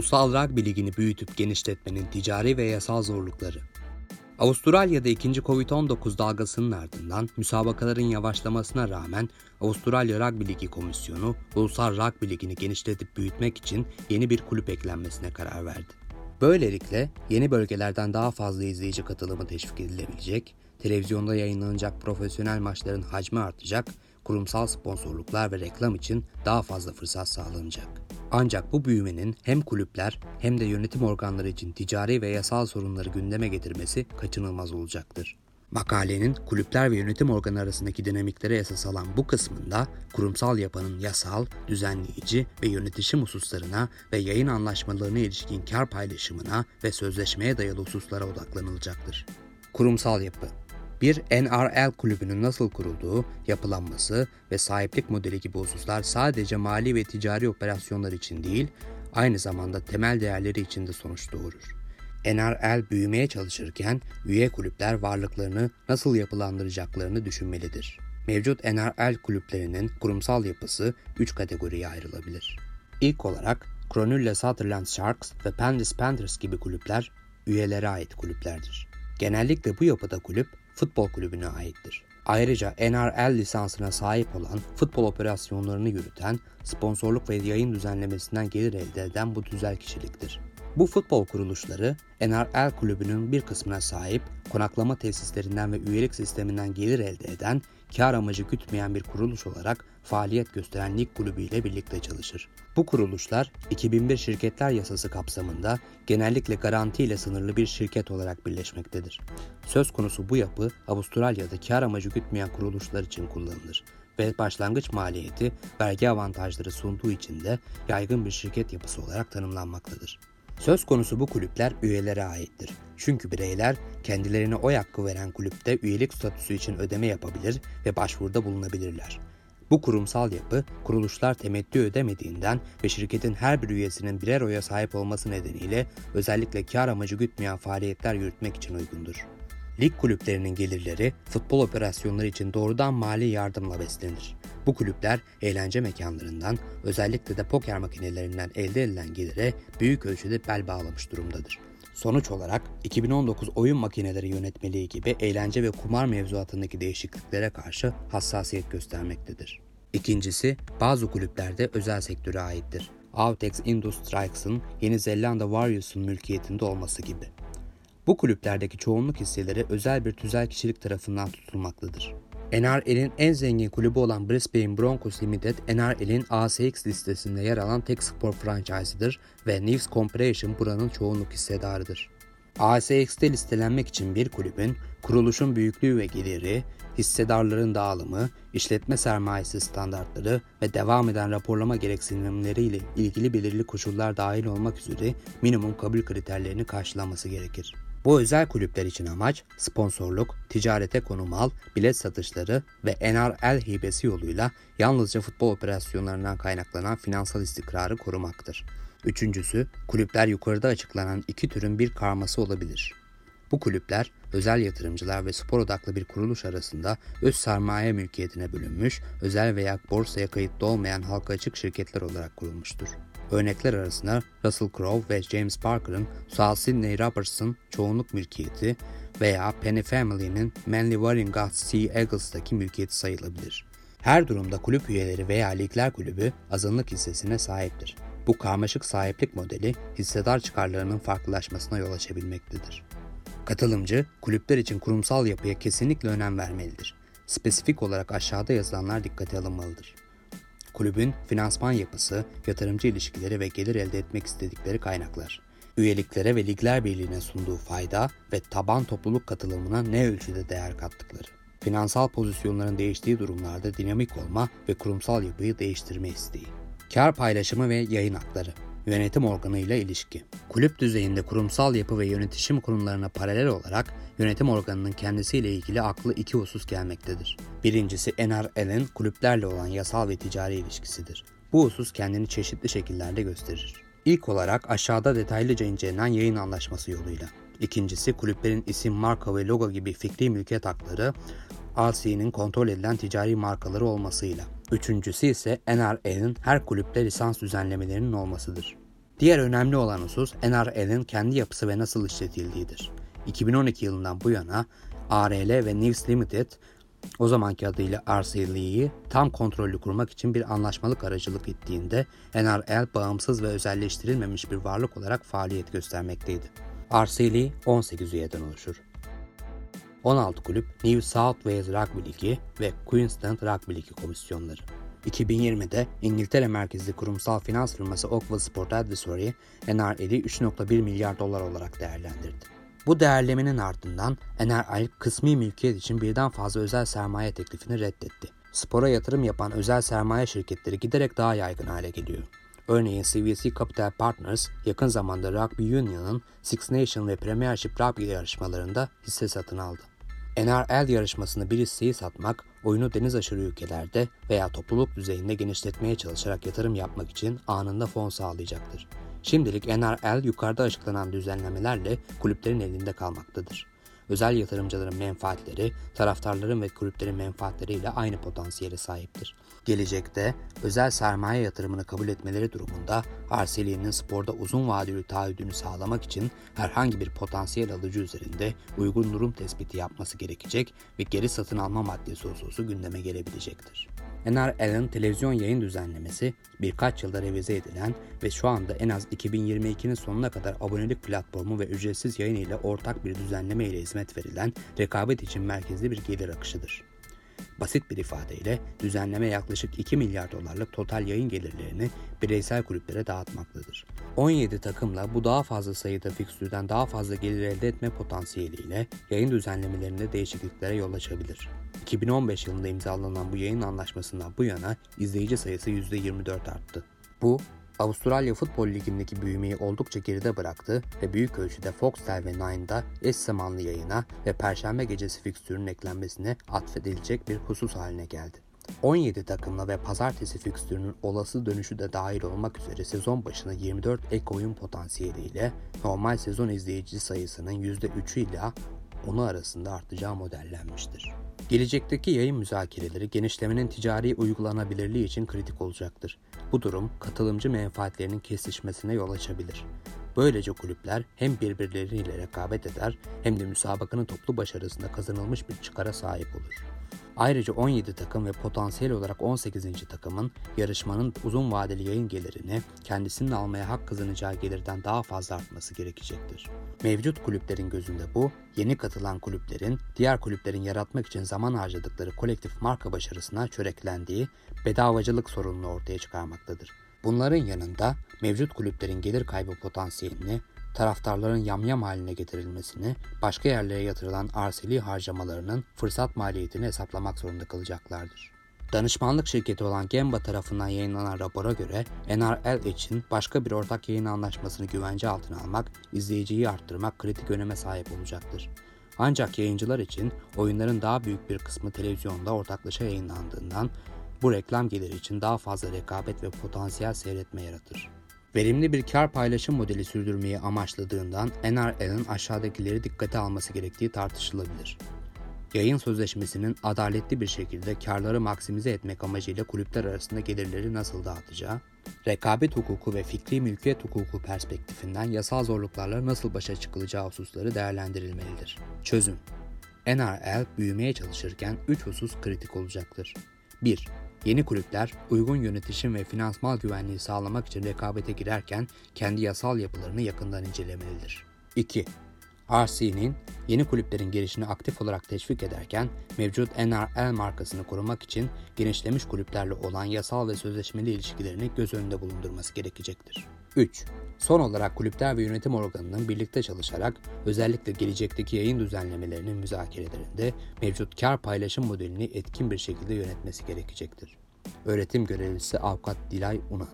Ulusal Rugby Ligi'ni büyütüp genişletmenin ticari ve yasal zorlukları. Avustralya'da ikinci Covid-19 dalgasının ardından müsabakaların yavaşlamasına rağmen Avustralya Rugby Ligi Komisyonu Ulusal Rugby Ligi'ni genişletip büyütmek için yeni bir kulüp eklenmesine karar verdi. Böylelikle yeni bölgelerden daha fazla izleyici katılımı teşvik edilebilecek, televizyonda yayınlanacak profesyonel maçların hacmi artacak, kurumsal sponsorluklar ve reklam için daha fazla fırsat sağlanacak. Ancak bu büyümenin hem kulüpler hem de yönetim organları için ticari ve yasal sorunları gündeme getirmesi kaçınılmaz olacaktır. Makalenin kulüpler ve yönetim organı arasındaki dinamiklere esas alan bu kısmında kurumsal yapının yasal, düzenleyici ve yönetişim hususlarına ve yayın anlaşmalarına ilişkin kar paylaşımına ve sözleşmeye dayalı hususlara odaklanılacaktır. Kurumsal yapı bir NRL kulübünün nasıl kurulduğu, yapılanması ve sahiplik modeli gibi hususlar sadece mali ve ticari operasyonlar için değil, aynı zamanda temel değerleri için de sonuç doğurur. NRL büyümeye çalışırken üye kulüpler varlıklarını nasıl yapılandıracaklarını düşünmelidir. Mevcut NRL kulüplerinin kurumsal yapısı 3 kategoriye ayrılabilir. İlk olarak Cronulla Sutherland Sharks ve Penrith Panthers gibi kulüpler üyelere ait kulüplerdir. Genellikle bu yapıda kulüp futbol kulübüne aittir. Ayrıca NRL lisansına sahip olan futbol operasyonlarını yürüten, sponsorluk ve yayın düzenlemesinden gelir elde eden bu tüzel kişiliktir. Bu futbol kuruluşları NRL kulübünün bir kısmına sahip, konaklama tesislerinden ve üyelik sisteminden gelir elde eden, kar amacı gütmeyen bir kuruluş olarak faaliyet gösteren lig kulübü ile birlikte çalışır. Bu kuruluşlar 2001 şirketler yasası kapsamında genellikle garanti ile sınırlı bir şirket olarak birleşmektedir. Söz konusu bu yapı Avustralya'da kar amacı gütmeyen kuruluşlar için kullanılır ve başlangıç maliyeti vergi avantajları sunduğu için de yaygın bir şirket yapısı olarak tanımlanmaktadır. Söz konusu bu kulüpler üyelere aittir. Çünkü bireyler kendilerine oy hakkı veren kulüpte üyelik statüsü için ödeme yapabilir ve başvuruda bulunabilirler. Bu kurumsal yapı kuruluşlar temettü ödemediğinden ve şirketin her bir üyesinin birer oya sahip olması nedeniyle özellikle kar amacı gütmeyen faaliyetler yürütmek için uygundur. Lig kulüplerinin gelirleri futbol operasyonları için doğrudan mali yardımla beslenir. Bu kulüpler eğlence mekanlarından özellikle de poker makinelerinden elde edilen gelire büyük ölçüde bel bağlamış durumdadır. Sonuç olarak 2019 oyun makineleri yönetmeliği gibi eğlence ve kumar mevzuatındaki değişikliklere karşı hassasiyet göstermektedir. İkincisi, bazı kulüplerde özel sektöre aittir. Avtex Industrix'ın Yeni Zelanda Warriors'un mülkiyetinde olması gibi. Bu kulüplerdeki çoğunluk hisseleri özel bir tüzel kişilik tarafından tutulmaktadır. NRL'in en zengin kulübü olan Brisbane Broncos Limited, NRL'in ASX listesinde yer alan tek spor franchise'ıdır ve News Corporation buranın çoğunluk hissedarıdır. ASX'te listelenmek için bir kulübün kuruluşun büyüklüğü ve geliri, hissedarların dağılımı, işletme sermayesi standartları ve devam eden raporlama gereksinimleriyle ilgili belirli koşullar dahil olmak üzere minimum kabul kriterlerini karşılaması gerekir. Bu özel kulüpler için amaç sponsorluk, ticarete konu mal, bilet satışları ve NRL hibesi yoluyla yalnızca futbol operasyonlarından kaynaklanan finansal istikrarı korumaktır. Üçüncüsü, kulüpler yukarıda açıklanan iki türün bir karması olabilir. Bu kulüpler, özel yatırımcılar ve spor odaklı bir kuruluş arasında öz sermaye mülkiyetine bölünmüş, özel veya borsaya kayıtlı olmayan halka açık şirketler olarak kurulmuştur. Örnekler arasında Russell Crowe ve James Parker'ın South Sydney Roberts'ın çoğunluk mülkiyeti veya Penny Family'nin Manly Warringah Sea Eagles'taki mülkiyeti sayılabilir. Her durumda kulüp üyeleri veya ligler kulübü azınlık hissesine sahiptir. Bu karmaşık sahiplik modeli hissedar çıkarlarının farklılaşmasına yol açabilmektedir. Katılımcı, kulüpler için kurumsal yapıya kesinlikle önem vermelidir. Spesifik olarak aşağıda yazılanlar dikkate alınmalıdır. Kulübün finansman yapısı, yatırımcı ilişkileri ve gelir elde etmek istedikleri kaynaklar. Üyeliklere ve ligler birliğine sunduğu fayda ve taban topluluk katılımına ne ölçüde değer kattıkları. Finansal pozisyonların değiştiği durumlarda dinamik olma ve kurumsal yapıyı değiştirme isteği. Kar paylaşımı ve yayın hakları yönetim organıyla ilişki. Kulüp düzeyinde kurumsal yapı ve yönetişim kurumlarına paralel olarak yönetim organının kendisiyle ilgili aklı iki husus gelmektedir. Birincisi NRL'in kulüplerle olan yasal ve ticari ilişkisidir. Bu husus kendini çeşitli şekillerde gösterir. İlk olarak aşağıda detaylıca incelenen yayın anlaşması yoluyla. İkincisi kulüplerin isim, marka ve logo gibi fikri mülkiyet hakları RC'nin kontrol edilen ticari markaları olmasıyla. Üçüncüsü ise NRA'nın her kulüpte lisans düzenlemelerinin olmasıdır. Diğer önemli olan husus NRL'in kendi yapısı ve nasıl işletildiğidir. 2012 yılından bu yana ARL ve News Limited o zamanki adıyla RCL'yi tam kontrollü kurmak için bir anlaşmalık aracılık ettiğinde NRL bağımsız ve özelleştirilmemiş bir varlık olarak faaliyet göstermekteydi. RCL 18 üyeden oluşur. 16 kulüp New South Wales Rugby Ligi ve Queensland Rugby Ligi komisyonları. 2020'de İngiltere merkezli kurumsal finans firması Oakville Sport Advisory NRL'i 3.1 milyar dolar olarak değerlendirdi. Bu değerlemenin ardından NRL kısmi mülkiyet için birden fazla özel sermaye teklifini reddetti. Spora yatırım yapan özel sermaye şirketleri giderek daha yaygın hale geliyor. Örneğin CVC Capital Partners yakın zamanda Rugby Union'ın Six Nations ve Premiership Rugby yarışmalarında hisse satın aldı. NRL yarışmasında bir hisseyi satmak, oyunu deniz aşırı ülkelerde veya topluluk düzeyinde genişletmeye çalışarak yatırım yapmak için anında fon sağlayacaktır. Şimdilik NRL yukarıda açıklanan düzenlemelerle kulüplerin elinde kalmaktadır. Özel yatırımcıların menfaatleri, taraftarların ve kulüplerin menfaatleriyle aynı potansiyele sahiptir. Gelecekte özel sermaye yatırımını kabul etmeleri durumunda Arcelor'in sporda uzun vadeli taahhüdünü sağlamak için herhangi bir potansiyel alıcı üzerinde uygun durum tespiti yapması gerekecek ve geri satın alma maddesi hususu gündeme gelebilecektir. NRL'ın televizyon yayın düzenlemesi birkaç yılda revize edilen ve şu anda en az 2022'nin sonuna kadar abonelik platformu ve ücretsiz yayın ile ortak bir düzenleme ile hizmet verilen rekabet için merkezli bir gelir akışıdır. Basit bir ifadeyle düzenleme yaklaşık 2 milyar dolarlık total yayın gelirlerini bireysel kulüplere dağıtmaktadır. 17 takımla bu daha fazla sayıda fikstürden daha fazla gelir elde etme potansiyeliyle yayın düzenlemelerinde değişikliklere yol açabilir. 2015 yılında imzalanan bu yayın anlaşmasından bu yana izleyici sayısı %24 arttı. Bu, Avustralya Futbol Ligi'ndeki büyümeyi oldukça geride bıraktı ve büyük ölçüde Foxtel ve Nine'da eş zamanlı yayına ve Perşembe gecesi fikstürün eklenmesine atfedilecek bir husus haline geldi. 17 takımla ve pazartesi fikstürünün olası dönüşü de dahil olmak üzere sezon başına 24 ek oyun potansiyeliyle normal sezon izleyici sayısının %3'ü ile 10'u arasında artacağı modellenmiştir. Gelecekteki yayın müzakereleri genişlemenin ticari uygulanabilirliği için kritik olacaktır. Bu durum katılımcı menfaatlerinin kesişmesine yol açabilir. Böylece kulüpler hem birbirleriyle rekabet eder hem de müsabakanın toplu başarısında kazanılmış bir çıkara sahip olur. Ayrıca 17 takım ve potansiyel olarak 18. takımın yarışmanın uzun vadeli yayın gelirini kendisinin almaya hak kazanacağı gelirden daha fazla artması gerekecektir. Mevcut kulüplerin gözünde bu, yeni katılan kulüplerin diğer kulüplerin yaratmak için zaman harcadıkları kolektif marka başarısına çöreklendiği bedavacılık sorununu ortaya çıkarmaktadır. Bunların yanında mevcut kulüplerin gelir kaybı potansiyelini taraftarların yamyam haline getirilmesini, başka yerlere yatırılan arseli harcamalarının fırsat maliyetini hesaplamak zorunda kalacaklardır. Danışmanlık şirketi olan Gemba tarafından yayınlanan rapora göre NRL için başka bir ortak yayın anlaşmasını güvence altına almak, izleyiciyi arttırmak kritik öneme sahip olacaktır. Ancak yayıncılar için oyunların daha büyük bir kısmı televizyonda ortaklaşa yayınlandığından bu reklam geliri için daha fazla rekabet ve potansiyel seyretme yaratır. Verimli bir kar paylaşım modeli sürdürmeyi amaçladığından NRL'ın aşağıdakileri dikkate alması gerektiği tartışılabilir. Yayın sözleşmesinin adaletli bir şekilde karları maksimize etmek amacıyla kulüpler arasında gelirleri nasıl dağıtacağı, rekabet hukuku ve fikri mülkiyet hukuku perspektifinden yasal zorluklarla nasıl başa çıkılacağı hususları değerlendirilmelidir. Çözüm NRL büyümeye çalışırken 3 husus kritik olacaktır. 1. Yeni kulüpler uygun yönetişim ve finansmal güvenliği sağlamak için rekabete girerken kendi yasal yapılarını yakından incelemelidir. 2. RC'nin yeni kulüplerin gelişini aktif olarak teşvik ederken mevcut NRL markasını korumak için genişlemiş kulüplerle olan yasal ve sözleşmeli ilişkilerini göz önünde bulundurması gerekecektir. 3. Son olarak kulüpler ve yönetim organının birlikte çalışarak özellikle gelecekteki yayın düzenlemelerinin müzakerelerinde mevcut kar paylaşım modelini etkin bir şekilde yönetmesi gerekecektir. Öğretim görevlisi Avukat Dilay Unan